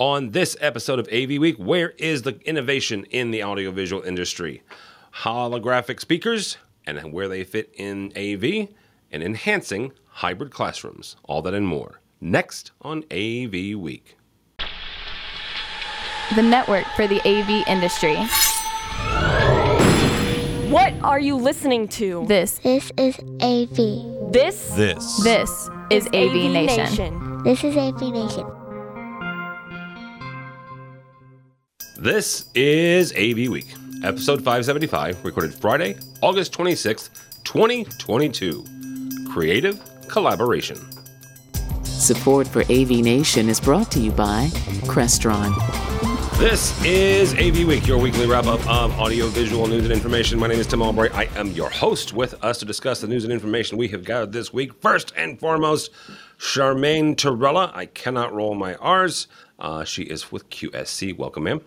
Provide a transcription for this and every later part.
On this episode of AV Week, where is the innovation in the audiovisual industry? Holographic speakers and where they fit in AV and enhancing hybrid classrooms. All that and more. Next on AV Week. The network for the AV industry. What are you listening to? This, This is AV. This This. this is AV, Nation. This is AV Nation. This is AV Week, episode 575, recorded Friday, August 26th, 2022. Creative collaboration. Support for AV Nation is brought to you by Crestron. This is AV Week, your weekly wrap up of audio, visual news and information. My name is Tim Albright. I am your host. With us to discuss the news and information we have gathered this week. First and foremost, Charmaine Torella. I cannot roll my R's. Uh, she is with QSC. Welcome, ma'am.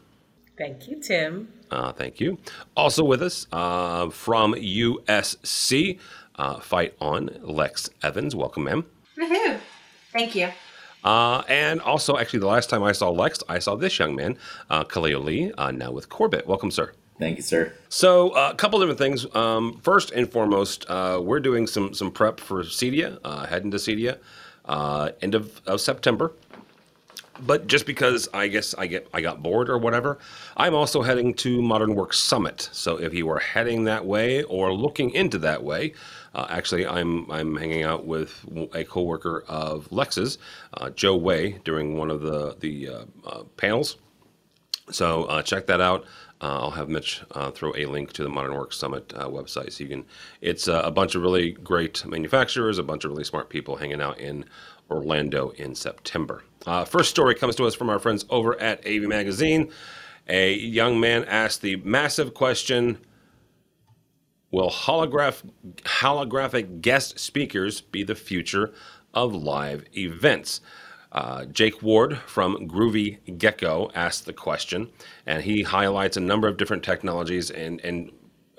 Thank you, Tim. Uh, thank you. Also with us uh, from USC, uh, Fight On, Lex Evans. Welcome, ma'am. Woohoo! Thank you. Uh, and also, actually, the last time I saw Lex, I saw this young man, uh, Kaleo Lee, uh, now with Corbett. Welcome, sir. Thank you, sir. So, uh, a couple different things. Um, first and foremost, uh, we're doing some some prep for CEDIA, uh, heading to CEDIA, uh, end of, of September. But just because I guess I get I got bored or whatever, I'm also heading to Modern Work Summit. So if you are heading that way or looking into that way, uh, actually I'm I'm hanging out with a coworker of Lex's, uh, Joe Way, during one of the the uh, uh, panels. So uh, check that out. Uh, I'll have Mitch uh, throw a link to the Modern Work Summit uh, website, so you can. It's uh, a bunch of really great manufacturers, a bunch of really smart people hanging out in Orlando in September. Uh, first story comes to us from our friends over at AV Magazine. A young man asked the massive question: Will holograph holographic guest speakers be the future of live events? Uh, Jake Ward from Groovy Gecko asked the question, and he highlights a number of different technologies and and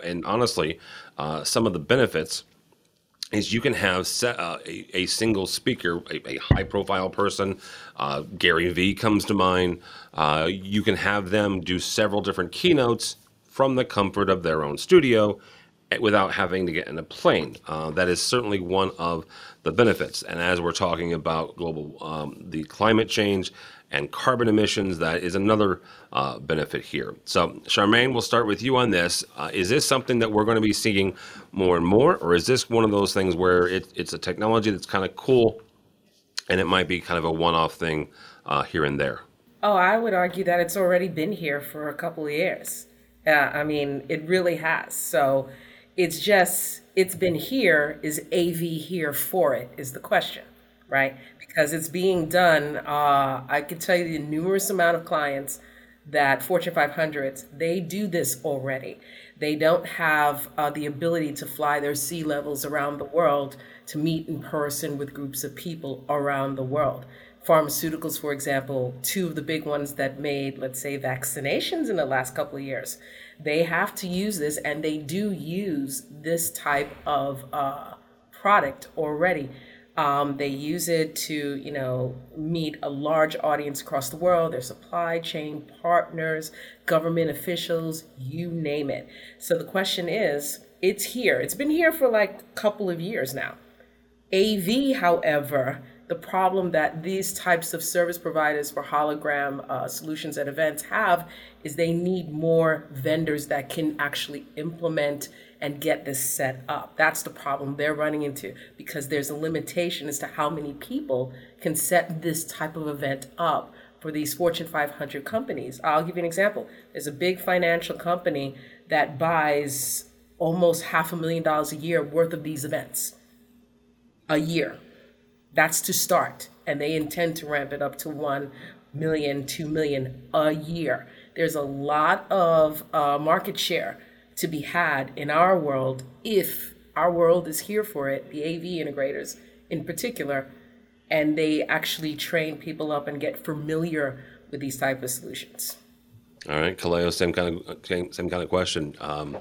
and honestly, uh, some of the benefits is you can have set, uh, a, a single speaker, a, a high profile person. Uh, Gary Vee comes to mind. Uh, you can have them do several different keynotes from the comfort of their own studio eh, without having to get in a plane. Uh, that is certainly one of the benefits. And as we're talking about global, um, the climate change and carbon emissions, that is another uh, benefit here. So, Charmaine, we'll start with you on this. Uh, is this something that we're going to be seeing more and more, or is this one of those things where it, it's a technology that's kind of cool and it might be kind of a one off thing uh, here and there? Oh, I would argue that it's already been here for a couple of years. Yeah, I mean, it really has. So it's just, it's been here. Is AV here for it? Is the question, right? Because it's being done. Uh, I can tell you the numerous amount of clients that Fortune 500s, they do this already. They don't have uh, the ability to fly their C-levels around the world to meet in person with groups of people around the world. Pharmaceuticals, for example, two of the big ones that made, let's say, vaccinations in the last couple of years, they have to use this and they do use this type of uh, product already. Um, they use it to, you know, meet a large audience across the world, their supply chain partners, government officials, you name it. So the question is, it's here. It's been here for like a couple of years now. AV, however, the problem that these types of service providers for hologram uh, solutions and events have is they need more vendors that can actually implement and get this set up. That's the problem they're running into because there's a limitation as to how many people can set this type of event up for these Fortune 500 companies. I'll give you an example. There's a big financial company that buys almost half a million dollars a year worth of these events a year. That's to start. And they intend to ramp it up to 1 million, 2 million a year. There's a lot of uh, market share to be had in our world if our world is here for it, the AV integrators in particular, and they actually train people up and get familiar with these type of solutions. All right, Kaleo, same kind of same, same kind of question. Um,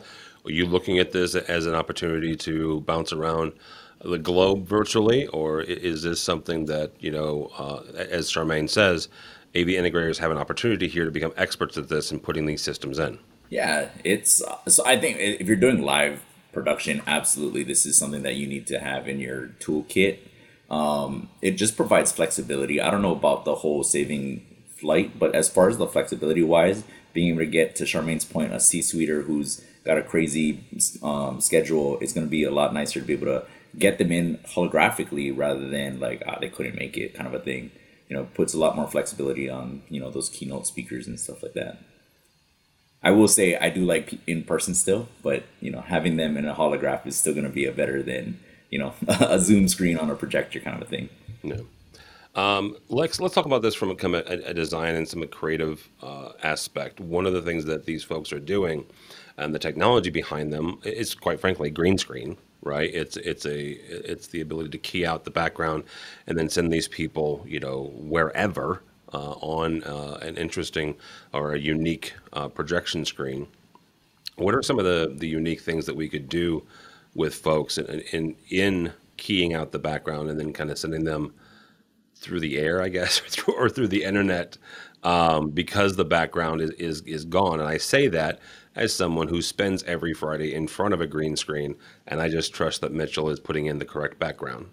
are you looking at this as an opportunity to bounce around the globe virtually, or is this something that you know, uh, as Charmaine says, AV integrators have an opportunity here to become experts at this and putting these systems in. Yeah, it's so I think if you're doing live production, absolutely, this is something that you need to have in your toolkit. Um, it just provides flexibility. I don't know about the whole saving flight, but as far as the flexibility wise, being able to get to Charmaine's point, a C-suiter who's got a crazy um, schedule, it's going to be a lot nicer to be able to get them in holographically rather than like ah, they couldn't make it kind of a thing. You know, puts a lot more flexibility on you know those keynote speakers and stuff like that. I will say I do like in person still, but you know, having them in a holograph is still going to be a better than you know a Zoom screen on a projector kind of a thing. No. Um, Lex, let's talk about this from a, a design and some creative uh, aspect. One of the things that these folks are doing, and the technology behind them, is quite frankly green screen. Right? It's it's a it's the ability to key out the background and then send these people, you know, wherever uh, on uh, an interesting or a unique uh, projection screen. What are some of the, the unique things that we could do with folks in, in, in keying out the background and then kind of sending them through the air, I guess, or through, or through the internet um, because the background is, is, is gone. And I say that as someone who spends every Friday in front of a green screen, and I just trust that Mitchell is putting in the correct background.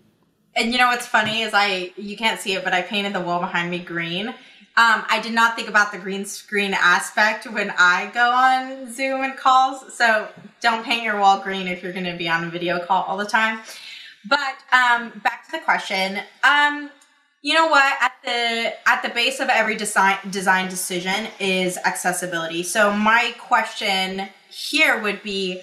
And you know what's funny is I you can't see it, but I painted the wall behind me green. Um, I did not think about the green screen aspect when I go on Zoom and calls. So don't paint your wall green if you're going to be on a video call all the time. But um, back to the question. Um, you know what? At the at the base of every design design decision is accessibility. So my question here would be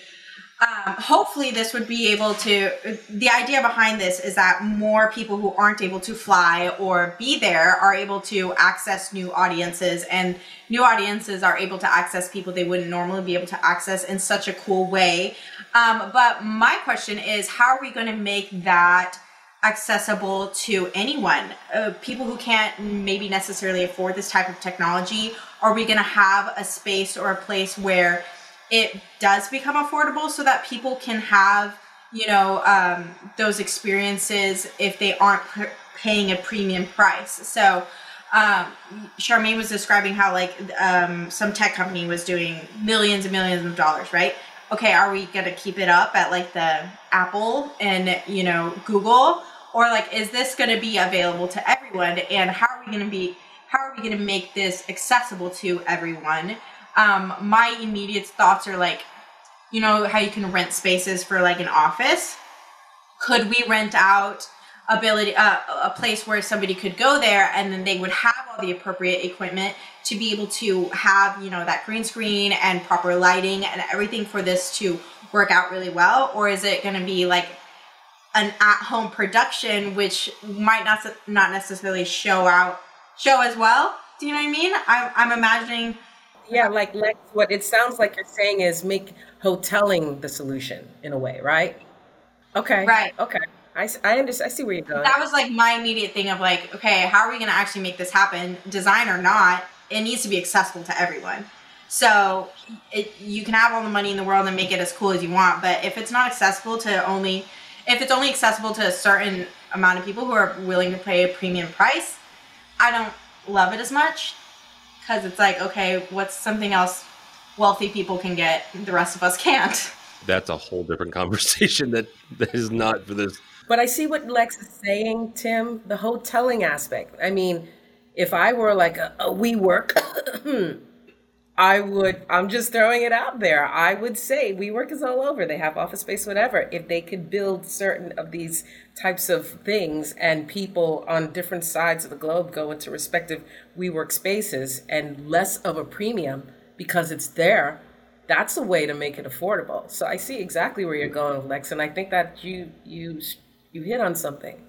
um, hopefully this would be able to the idea behind this is that more people who aren't able to fly or be there are able to access new audiences and new audiences are able to access people they wouldn't normally be able to access in such a cool way um, but my question is how are we going to make that accessible to anyone. Uh, people who can't maybe necessarily afford this type of technology are we going to have a space or a place where it does become affordable so that people can have you know um, those experiences if they aren't paying a premium price? So um, charmaine was describing how like um, some tech company was doing millions and millions of dollars right? Okay are we gonna keep it up at like the apple and you know google or like is this gonna be available to everyone? And how are we gonna be how are we gonna make this accessible to everyone? Um, my immediate thoughts are like, you know, how you can rent spaces for like an office. Could we rent out ability uh, a place where somebody could go there and then they would have all the appropriate equipment to be able to have you know that green screen and proper lighting and everything for this to work out really well? Or is it going to be like an at-home production which might not not necessarily show out show as well do you know what i mean i'm, I'm imagining yeah, like Lex, what it sounds like you're saying is make hoteling the solution in a way, right? Okay. Right. Okay. I, I understand. I see where you're going. That was like my immediate thing of like, okay, how are we going to actually make this happen? Design or not, it needs to be accessible to everyone. So it, you can have all the money in the world and make it as cool as you want, but if it's not accessible to only, if it's only accessible to a certain amount of people who are willing to pay a premium price, I don't love it as much because it's like, okay, what's something else wealthy people can get, the rest of us can't. That's a whole different conversation that, that is not for this. But I see what Lex is saying, Tim, the hoteling aspect. I mean, if I were like a, a WeWork, hmm, I would, I'm just throwing it out there. I would say WeWork is all over. They have office space, whatever. If they could build certain of these types of things and people on different sides of the globe go into respective WeWork spaces and less of a premium because it's there, that's a way to make it affordable. So I see exactly where you're going, Lex, and I think that you you you hit on something.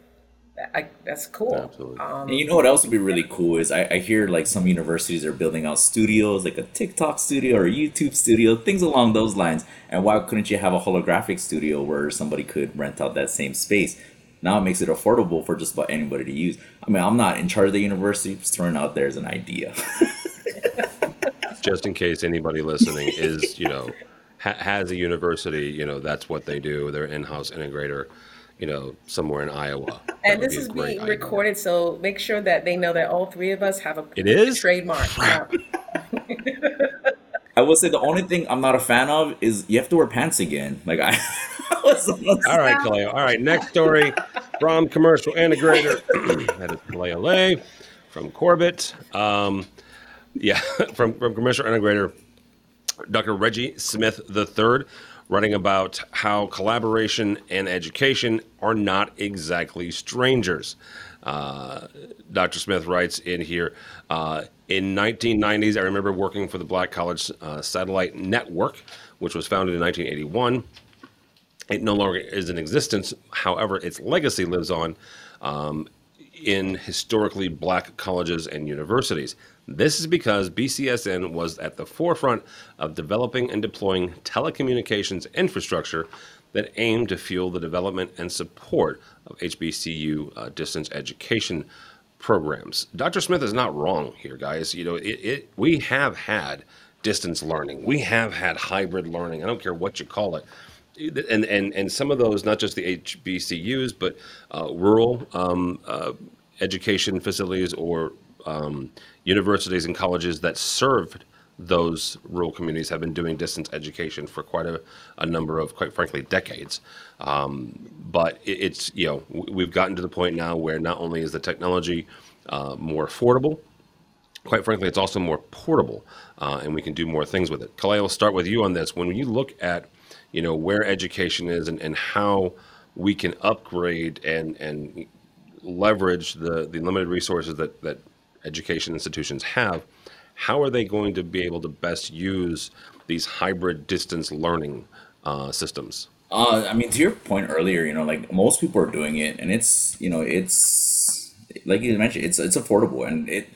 I, that's cool. Absolutely. Um, and you know what else would be really cool is I, I hear like some universities are building out studios, like a TikTok studio or a YouTube studio, things along those lines. And why couldn't you have a holographic studio where somebody could rent out that same space? Now it makes it affordable for just about anybody to use. I mean, I'm not in charge of the university, just throwing out there as an idea. just in case anybody listening is, you know, ha- has a university, you know, that's what they do. They're in-house integrator you know, somewhere in Iowa. And this be is being idea. recorded, so make sure that they know that all three of us have a It is? trademark. Yeah. I will say the only thing I'm not a fan of is you have to wear pants again. Like I, I All right, Kaleo. All right, next story from Commercial Integrator. that is Kaleo Lay from Corbett. Um, yeah, from, from Commercial Integrator, Dr. Reggie Smith III, writing about how collaboration and education are not exactly strangers. Uh, Dr. Smith writes in here, uh, in 1990s, I remember working for the Black College uh, Satellite Network, which was founded in 1981. It no longer is in existence. However, its legacy lives on um, in historically black colleges and universities. This is because BCSN was at the forefront of developing and deploying telecommunications infrastructure that aimed to fuel the development and support of HBCU uh, distance education programs. Dr. Smith is not wrong here, guys. You know, it, it we have had distance learning. We have had hybrid learning. I don't care what you call it and and and some of those, not just the HBCUs, but uh, rural um, uh, education facilities or um, universities and colleges that served those rural communities have been doing distance education for quite a, a number of, quite frankly, decades. Um, but it, it's you know we've gotten to the point now where not only is the technology uh, more affordable, quite frankly, it's also more portable, uh, and we can do more things with it. Kaleo, will start with you on this. When you look at, you know, where education is and, and how we can upgrade and and leverage the the limited resources that that education institutions have, how are they going to be able to best use these hybrid distance learning uh, systems? Uh, I mean, to your point earlier, you know, like most people are doing it, and it's you know, it's like you mentioned, it's it's affordable, and it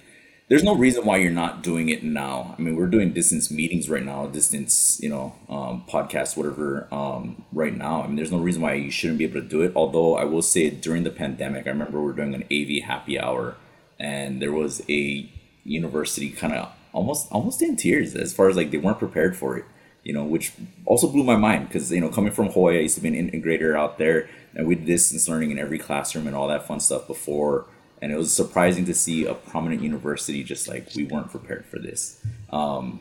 there's no reason why you're not doing it now. I mean, we're doing distance meetings right now, distance, you know, um, podcasts, whatever, um, right now. I mean, there's no reason why you shouldn't be able to do it. Although I will say, during the pandemic, I remember we are doing an AV happy hour, and there was a university kind of almost almost in tears as far as like they weren't prepared for it you know, which also blew my mind because you know, coming from Hawaii, I used to be an integrator out there, and did distance learning in every classroom and all that fun stuff before. And it was surprising to see a prominent university just like we weren't prepared for this. Um,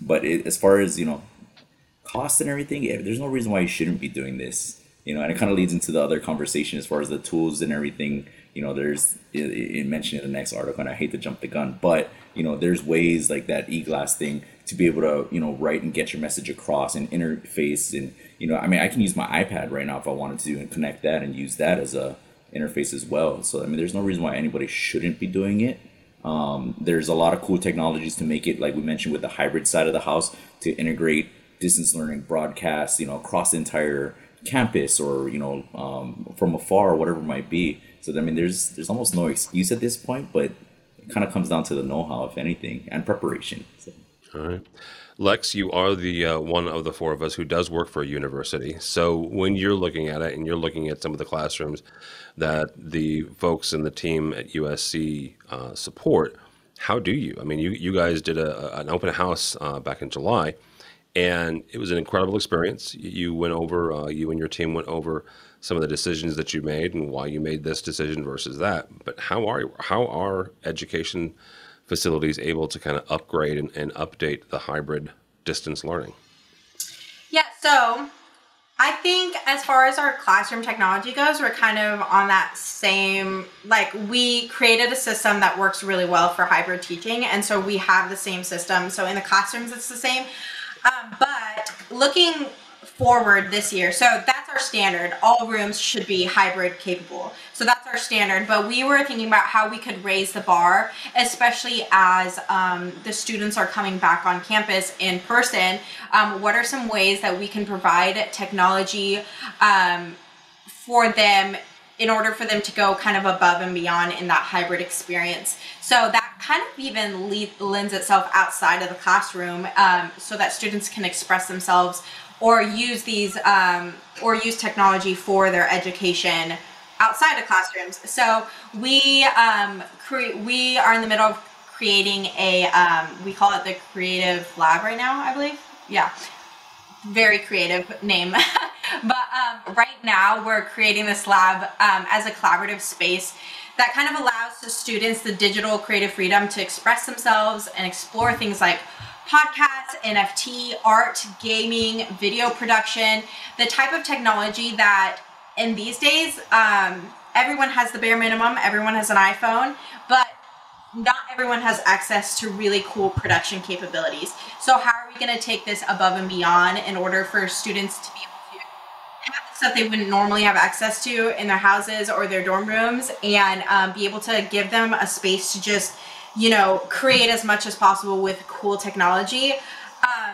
but it, as far as you know, cost and everything, there's no reason why you shouldn't be doing this. You know, and it kind of leads into the other conversation as far as the tools and everything. You know, there's it, it mentioned in the next article, and I hate to jump the gun, but you know, there's ways like that eGlass thing to be able to you know write and get your message across and interface and you know, I mean, I can use my iPad right now if I wanted to and connect that and use that as a interface as well. So I mean, there's no reason why anybody shouldn't be doing it. Um, there's a lot of cool technologies to make it, like we mentioned, with the hybrid side of the house to integrate distance learning broadcasts, you know, across the entire campus or you know um, from afar or whatever it might be. So I mean, there's there's almost no excuse at this point, but it kind of comes down to the know-how, if anything, and preparation. So. All right. Lex, you are the uh, one of the four of us who does work for a university. So when you're looking at it and you're looking at some of the classrooms that the folks in the team at USC uh, support, how do you? I mean, you, you guys did a, an open house uh, back in July, and it was an incredible experience. You went over, uh, you and your team went over some of the decisions that you made and why you made this decision versus that. But how are how are education facilities able to kind of upgrade and, and update the hybrid distance learning? Yeah, so I think as far as our classroom technology goes, we're kind of on that same, like, we created a system that works really well for hybrid teaching. And so we have the same system. So in the classrooms, it's the same. Um, but looking forward this year, so that's our standard. All rooms should be hybrid capable. So that's our standard. But we were thinking about how we could raise the bar, especially as um, the students are coming back on campus in person. Um, what are some ways that we can provide technology um, for them in order for them to go kind of above and beyond in that hybrid experience. So that kind of even le- lends itself outside of the classroom um, so that students can express themselves or use these um, or use technology for their education outside of classrooms. So we um, cre- we are in the middle of creating a um, we call it the creative lab right now, I believe. Yeah, very creative name. but um, right now we're creating this lab um, as a collaborative space that kind of allows the students the digital creative freedom to express themselves and explore things like podcasts, NFT, art, gaming, video production, the type of technology that in these days, um, everyone has the bare minimum, everyone has an iPhone, but not everyone has access to really cool production capabilities. So, how are we going to take this above and beyond in order for students to be able to have stuff they wouldn't normally have access to in their houses or their dorm rooms and um, be able to give them a space to just you know, create as much as possible with cool technology.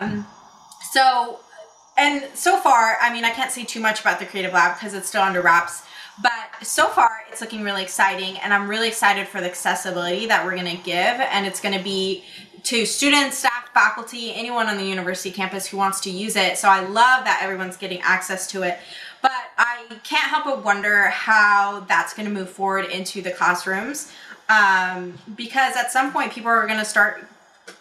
Um, so, and so far, I mean, I can't say too much about the Creative Lab because it's still under wraps, but so far it's looking really exciting, and I'm really excited for the accessibility that we're going to give, and it's going to be to students, staff, faculty, anyone on the university campus who wants to use it. So I love that everyone's getting access to it. But I can't help but wonder how that's going to move forward into the classrooms um, because at some point people are going to start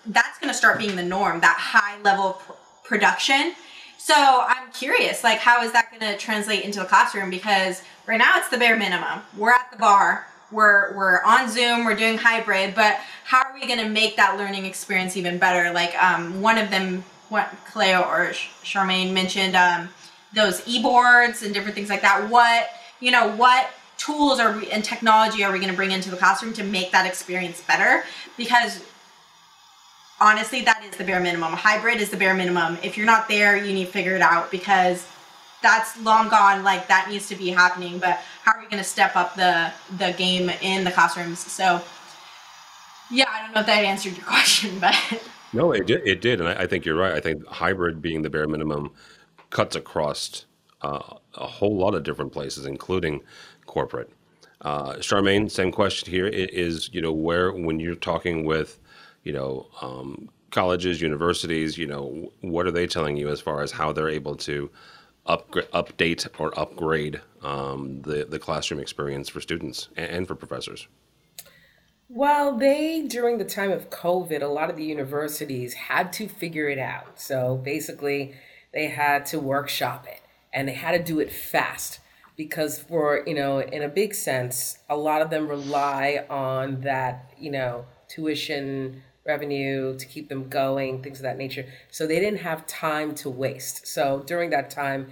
that's going to start being the norm that high level pr- production. So i'm curious like how is that going to translate into the classroom? Because right now it's the bare minimum. We're at the bar we're we're on zoom we're doing hybrid but how are we going to make that learning experience even better? Like um, one of them what Kaleo or charmaine mentioned um, those e-boards and different things like that. What you know what tools are we, and technology are we going to bring into the classroom to make that experience better? Because honestly, that is the bare minimum. Hybrid is the bare minimum. If you're not there, you need to figure it out because that's long gone. Like that needs to be happening. But how are we going to step up the the game in the classrooms? So, yeah, I don't know if that answered your question, but no, it did. It did, and I, I think you're right. I think hybrid being the bare minimum cuts across uh, a whole lot of different places, including corporate. Uh, Charmaine, same question here is, you know, where, when you're talking with, you know, um, colleges, universities, you know, what are they telling you as far as how they're able to upgrade, update or upgrade um, the, the classroom experience for students and, and for professors? Well, they, during the time of COVID, a lot of the universities had to figure it out. So basically, they had to workshop it and they had to do it fast because for you know in a big sense a lot of them rely on that you know tuition revenue to keep them going things of that nature. So they didn't have time to waste. So during that time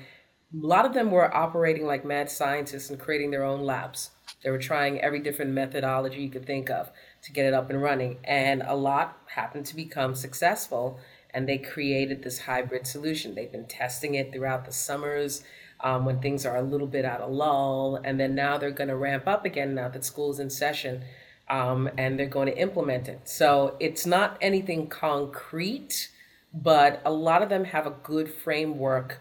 a lot of them were operating like mad scientists and creating their own labs. They were trying every different methodology you could think of to get it up and running. And a lot happened to become successful and they created this hybrid solution. They've been testing it throughout the summers um, when things are a little bit out of lull. And then now they're going to ramp up again now that school's in session um, and they're going to implement it. So it's not anything concrete, but a lot of them have a good framework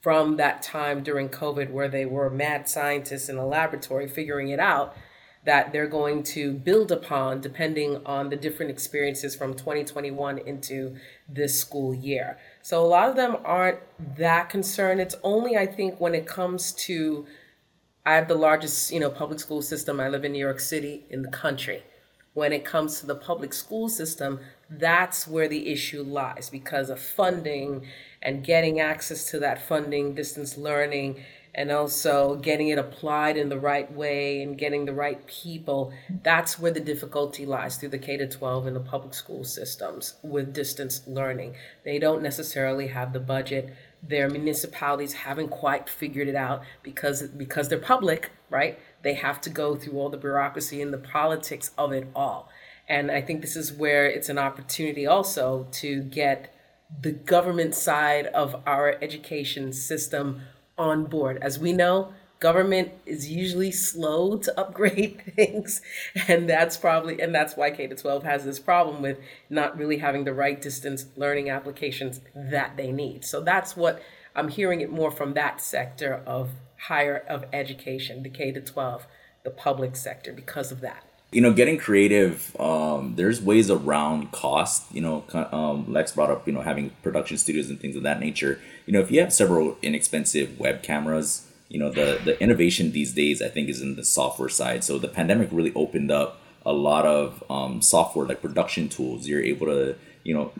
from that time during COVID where they were mad scientists in a laboratory figuring it out that they're going to build upon depending on the different experiences from 2021 into this school year. So a lot of them aren't that concerned. It's only, I think, when it comes to, I have the largest, you know, public school system. I live in New York City in the country. When it comes to the public school system, that's where the issue lies because of funding and getting access to that funding, distance learning, and also getting it applied in the right way and getting the right people that's where the difficulty lies through the K to 12 and the public school systems with distance learning. They don't necessarily have the budget. Their municipalities haven't quite figured it out because because they're public right? They have to go through all the bureaucracy and the politics of it all. And i think this is where it's an opportunity also to get the government side of our education system on board. As we know, government is usually slow to upgrade things and that's probably and that's why K to 12 has this problem with not really having the right distance learning applications that they need. So that's what I'm hearing it more from that sector of higher of education, the K to 12, the public sector because of that you know getting creative um, there's ways around cost you know um, lex brought up you know having production studios and things of that nature you know if you have several inexpensive web cameras you know the the innovation these days i think is in the software side so the pandemic really opened up a lot of um, software like production tools you're able to you know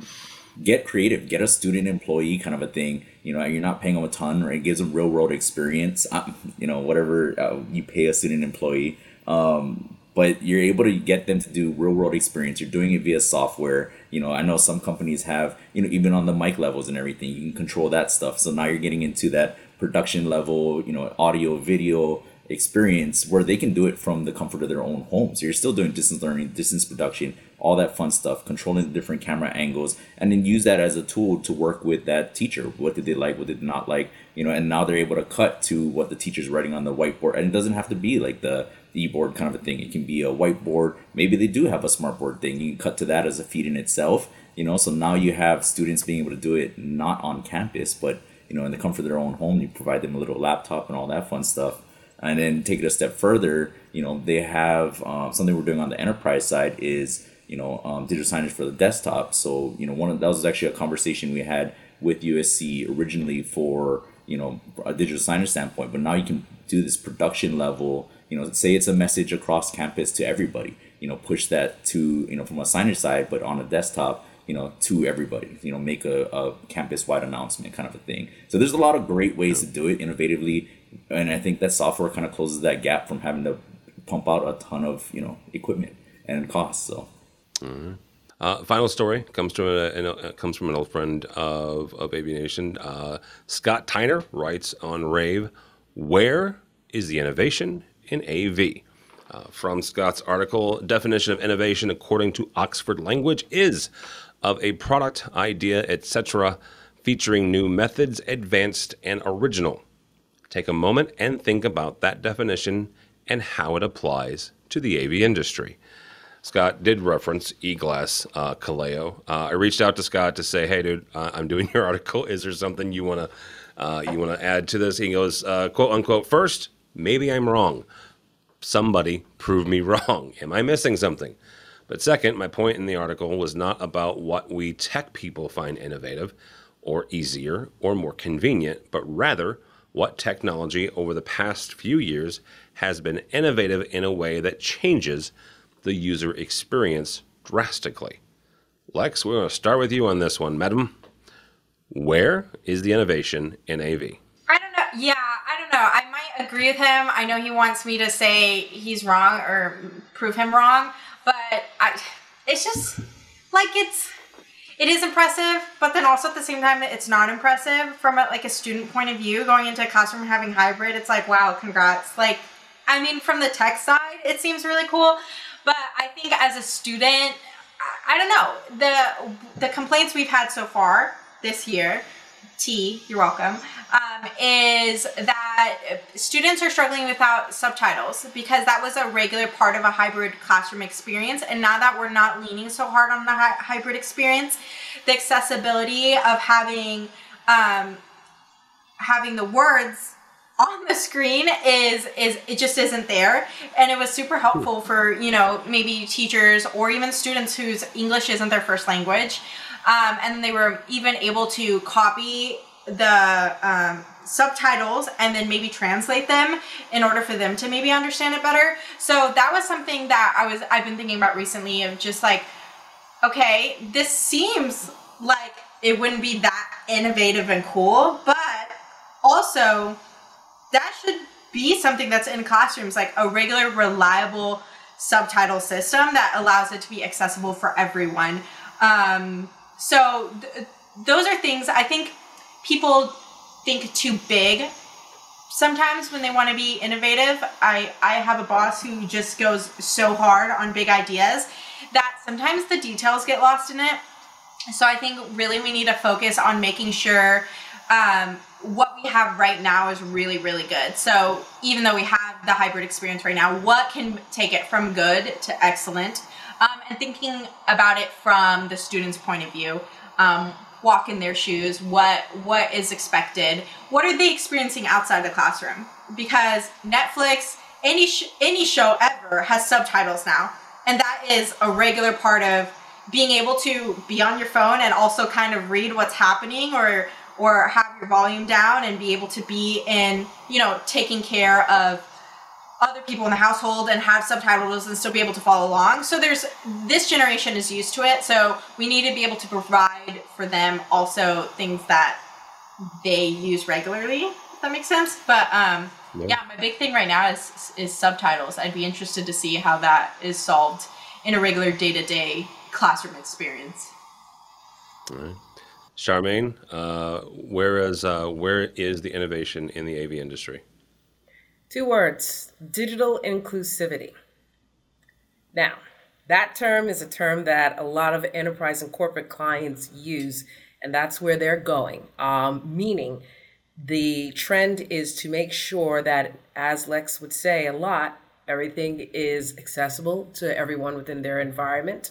get creative get a student employee kind of a thing you know, you're not paying them a ton, right? it gives them real world experience. Uh, you know, whatever uh, you pay a student employee, um, but you're able to get them to do real world experience. You're doing it via software. You know, I know some companies have, you know, even on the mic levels and everything, you can control that stuff. So now you're getting into that production level, you know, audio, video experience where they can do it from the comfort of their own homes. So you're still doing distance learning, distance production, all that fun stuff, controlling the different camera angles, and then use that as a tool to work with that teacher. What did they like? What did they not like? You know, and now they're able to cut to what the teacher's writing on the whiteboard, and it doesn't have to be like the e-board kind of a thing. It can be a whiteboard. Maybe they do have a smartboard thing. You can cut to that as a feed in itself. You know, so now you have students being able to do it not on campus, but you know, in the comfort of their own home. You provide them a little laptop and all that fun stuff and then take it a step further you know they have um, something we're doing on the enterprise side is you know um, digital signage for the desktop so you know one of that was actually a conversation we had with usc originally for you know a digital signage standpoint but now you can do this production level you know say it's a message across campus to everybody you know push that to you know from a signage side but on a desktop you know to everybody you know make a, a campus wide announcement kind of a thing so there's a lot of great ways to do it innovatively and I think that software kind of closes that gap from having to pump out a ton of you know equipment and costs. So. Mm-hmm. Uh, final story comes to a, a, comes from an old friend of of AV Nation. Uh, Scott Tiner writes on Rave, "Where is the innovation in AV?" Uh, from Scott's article, definition of innovation according to Oxford Language is of a product, idea, etc., featuring new methods, advanced and original Take a moment and think about that definition and how it applies to the AV industry. Scott did reference eGlass uh, Kaleo. Uh, I reached out to Scott to say, "Hey, dude, uh, I'm doing your article. Is there something you want to uh, you want to add to this?" He goes, uh, "quote unquote." First, maybe I'm wrong. Somebody prove me wrong. Am I missing something? But second, my point in the article was not about what we tech people find innovative, or easier, or more convenient, but rather what technology over the past few years has been innovative in a way that changes the user experience drastically. Lex, we're going to start with you on this one, madam. Where is the innovation in AV? I don't know. Yeah, I don't know. I might agree with him. I know he wants me to say he's wrong or prove him wrong, but I, it's just like it's it is impressive, but then also at the same time, it's not impressive from a, like a student point of view. Going into a classroom having hybrid, it's like, wow, congrats. Like, I mean, from the tech side, it seems really cool, but I think as a student, I, I don't know the the complaints we've had so far this year. T, you're welcome um, is that students are struggling without subtitles because that was a regular part of a hybrid classroom experience. And now that we're not leaning so hard on the hi- hybrid experience, the accessibility of having um, having the words on the screen is is it just isn't there and it was super helpful for you know maybe teachers or even students whose english isn't their first language um, and they were even able to copy the um, subtitles and then maybe translate them in order for them to maybe understand it better. So that was something that I was I've been thinking about recently of just like okay, this seems like it wouldn't be that innovative and cool, but also that should be something that's in classrooms like a regular reliable subtitle system that allows it to be accessible for everyone. Um, so th- those are things I think people think too big sometimes when they want to be innovative. I i have a boss who just goes so hard on big ideas that sometimes the details get lost in it. So i think really we need to focus on making sure um, what we have right now is really really good. So even though we have the hybrid experience right now what can take it from good to excellent um, and thinking about it from the student's point of view um, walk in their shoes what what is expected. What are they experiencing outside the classroom? Because netflix any sh- any show ever has subtitles now. And that is a regular part of being able to be on your phone and also kind of read what's happening or or have your volume down and be able to be in you know taking care of other people in the household and have subtitles and still be able to follow along. So there's this generation is used to it. So we need to be able to provide for them also things that they use regularly. If that makes sense. But um, yeah, my big thing right now is is subtitles. I'd be interested to see how that is solved in a regular day to day classroom experience. Charmaine, uh, where is uh, where is the innovation in the AV industry? Two words digital inclusivity. Now, that term is a term that a lot of enterprise and corporate clients use, and that's where they're going. Um, meaning, the trend is to make sure that, as Lex would say a lot, everything is accessible to everyone within their environment.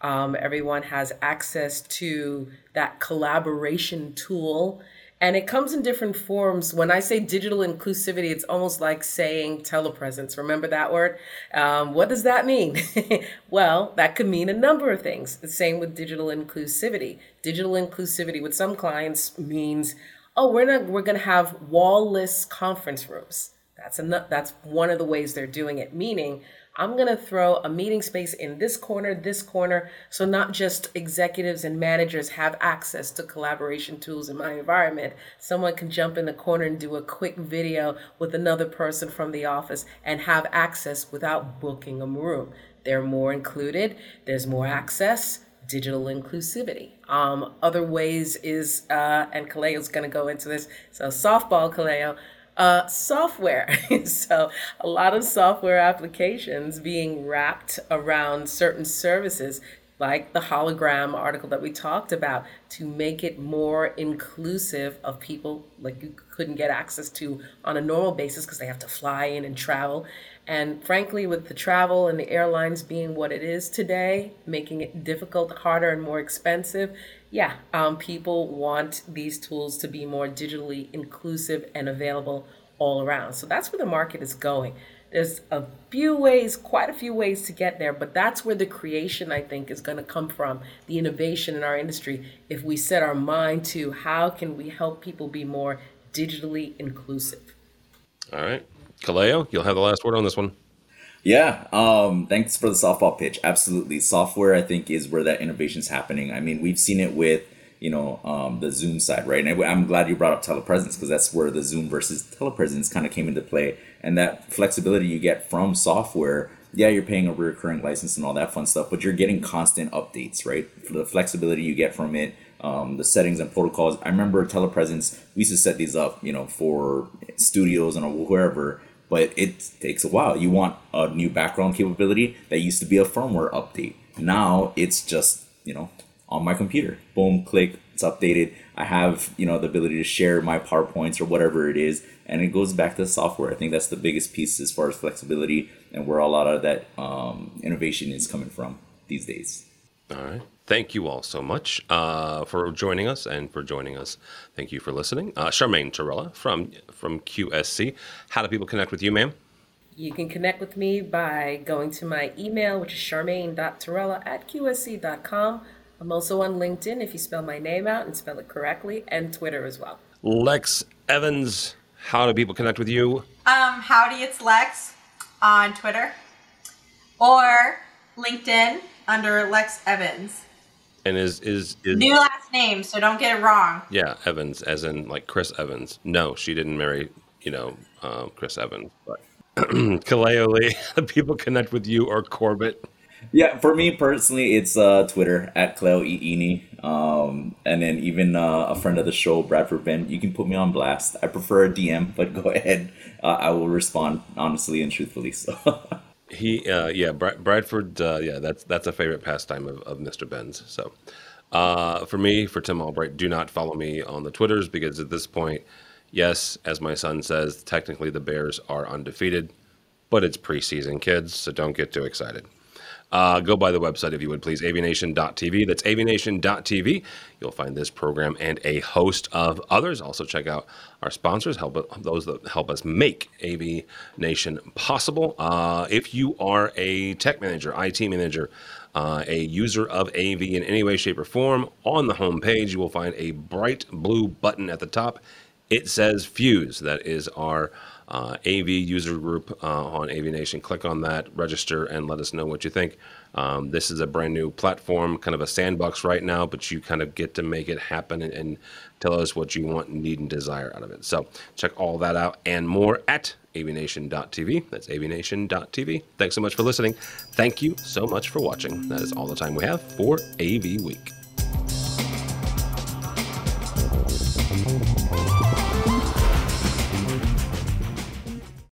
Um, everyone has access to that collaboration tool. And it comes in different forms. When I say digital inclusivity, it's almost like saying telepresence. Remember that word? Um, what does that mean? well, that could mean a number of things. The same with digital inclusivity. Digital inclusivity with some clients means, oh, we're not, we're going to have wall-less conference rooms. That's enough. That's one of the ways they're doing it. Meaning, I'm going to throw a meeting space in this corner, this corner, so not just executives and managers have access to collaboration tools in my environment. Someone can jump in the corner and do a quick video with another person from the office and have access without booking a room. They're more included, there's more access, digital inclusivity. Um, other ways is, uh, and Kaleo's going to go into this, so softball, Kaleo uh, software. so, a lot of software applications being wrapped around certain services, like the hologram article that we talked about, to make it more inclusive of people like you couldn't get access to on a normal basis because they have to fly in and travel. And frankly, with the travel and the airlines being what it is today, making it difficult, harder, and more expensive, yeah, um, people want these tools to be more digitally inclusive and available all around. So that's where the market is going. There's a few ways, quite a few ways to get there, but that's where the creation, I think, is going to come from, the innovation in our industry, if we set our mind to how can we help people be more digitally inclusive. All right. Kaleo, you'll have the last word on this one. Yeah, um, thanks for the softball pitch. Absolutely. Software, I think, is where that innovation is happening. I mean, we've seen it with, you know, um, the Zoom side, right? And I'm glad you brought up telepresence because that's where the Zoom versus telepresence kind of came into play. And that flexibility you get from software, yeah, you're paying a recurring license and all that fun stuff, but you're getting constant updates, right? For the flexibility you get from it, um, the settings and protocols. I remember telepresence, we used to set these up, you know, for studios and wherever but it takes a while. You want a new background capability that used to be a firmware update. Now it's just, you know, on my computer. Boom, click, it's updated. I have, you know, the ability to share my PowerPoints or whatever it is. And it goes back to the software. I think that's the biggest piece as far as flexibility and where a lot of that um, innovation is coming from these days. All right. Thank you all so much uh, for joining us and for joining us. Thank you for listening. Uh, Charmaine Torella from from QSC. How do people connect with you, ma'am? You can connect with me by going to my email, which is charmaine.torella at qsc.com. I'm also on LinkedIn if you spell my name out and spell it correctly, and Twitter as well. Lex Evans, how do people connect with you? Um, howdy, it's Lex on Twitter or LinkedIn under Lex Evans. And is is is New last name, so don't get it wrong. yeah Evans, as in like Chris Evans? No, she didn't marry you know um, Chris Evans, but Kaleo Lee. People connect with you or Corbett. Yeah, for me personally, it's uh, Twitter at Cleo E. Eni. Um, and then even uh, a friend of the show, Bradford Benn, you can put me on blast. I prefer a DM, but go ahead. Uh, I will respond honestly and truthfully. So. He, uh, yeah, Bra- Bradford, uh, yeah, that's that's a favorite pastime of, of Mr. Benn's. So, uh, for me, for Tim Albright, do not follow me on the Twitters because at this point, yes, as my son says, technically the Bears are undefeated, but it's preseason, kids, so don't get too excited. Uh, go by the website if you would please, avnation.tv. That's avnation.tv. You'll find this program and a host of others. Also, check out our sponsors, help those that help us make AV Nation possible. Uh, if you are a tech manager, IT manager, uh, a user of AV in any way, shape, or form, on the home page you will find a bright blue button at the top. It says Fuse. That is our uh, AV user group uh, on AV Nation. Click on that, register, and let us know what you think. Um, this is a brand new platform, kind of a sandbox right now, but you kind of get to make it happen and, and tell us what you want, need, and desire out of it. So check all that out and more at avnation.tv. That's avnation.tv. Thanks so much for listening. Thank you so much for watching. That is all the time we have for AV Week.